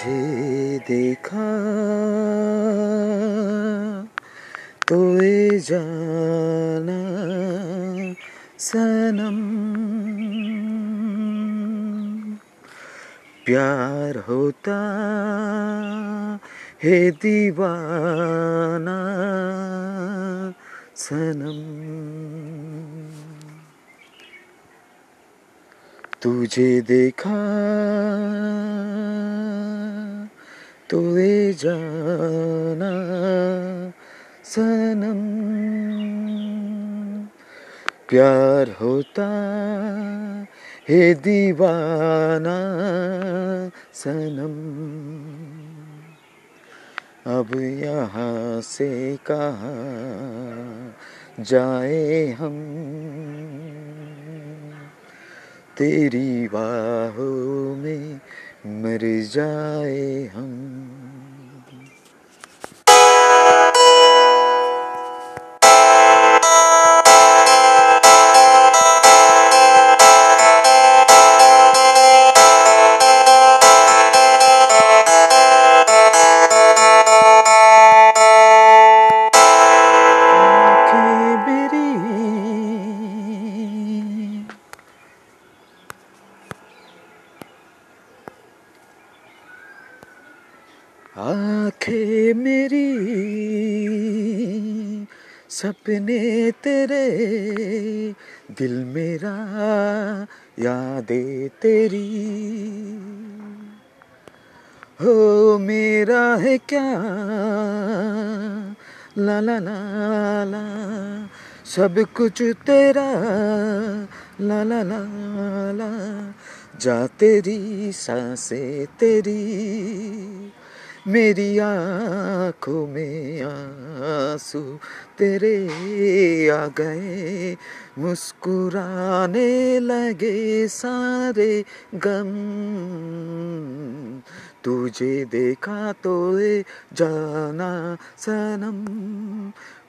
तुझे देखा तो ये जाना सनम। प्यार होता हे दीवाना सनम। तुझे देखा तो जाना सनम। प्यार होता है दीवाना सनम। अब यहाँ से कहा जाए हम? तेरी बाहों में मर जाए हम। मेरी सपने तेरे दिल मेरा यादें तेरी। हो मेरा है क्या? ला ला ला ला, सब कुछ तेरा। ला ला ला ला, जा तेरी साँसें तेरी। मेरी आँखों में आँसू तेरे आ गए। मुस्कुराने लगे सारे गम। तुझे देखा तो जाना सनम।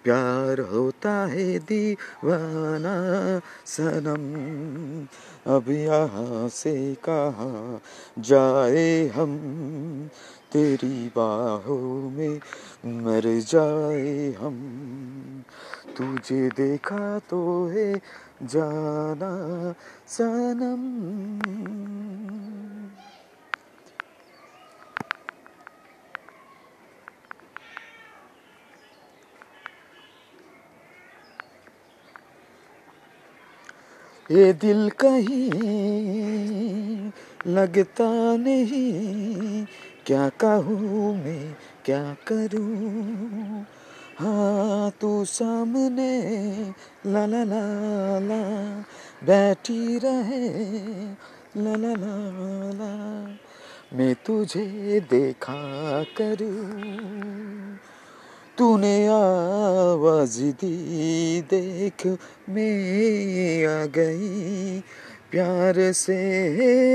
प्यार होता है दीवाना सनम। अब यहाँ से कहा जाए हम? तेरी बाहों में मर जाए हम। तुझे देखा तो है जाना सनम। ये दिल कहीं लगता नहीं। क्या कहूँ मैं, क्या करूँ? हाँ तू सामने, ला ला ला ला, बैठी रहे, ला ला ला ला। मैं तुझे देखा करूँ तूने आवाज़ दी, देख मैं आ गई। प्यार से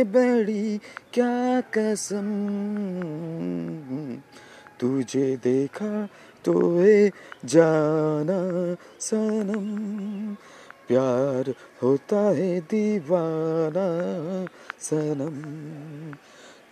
बड़ी क्या कसम, तुझे देखा तो ए जाना सनम। प्यार होता है दीवाना सनम।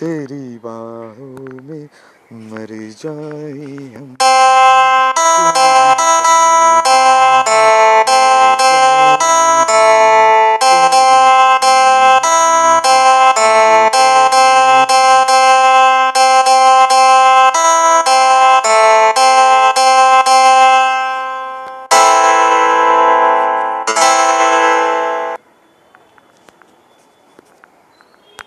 तेरी बाहों में मर जाए हम।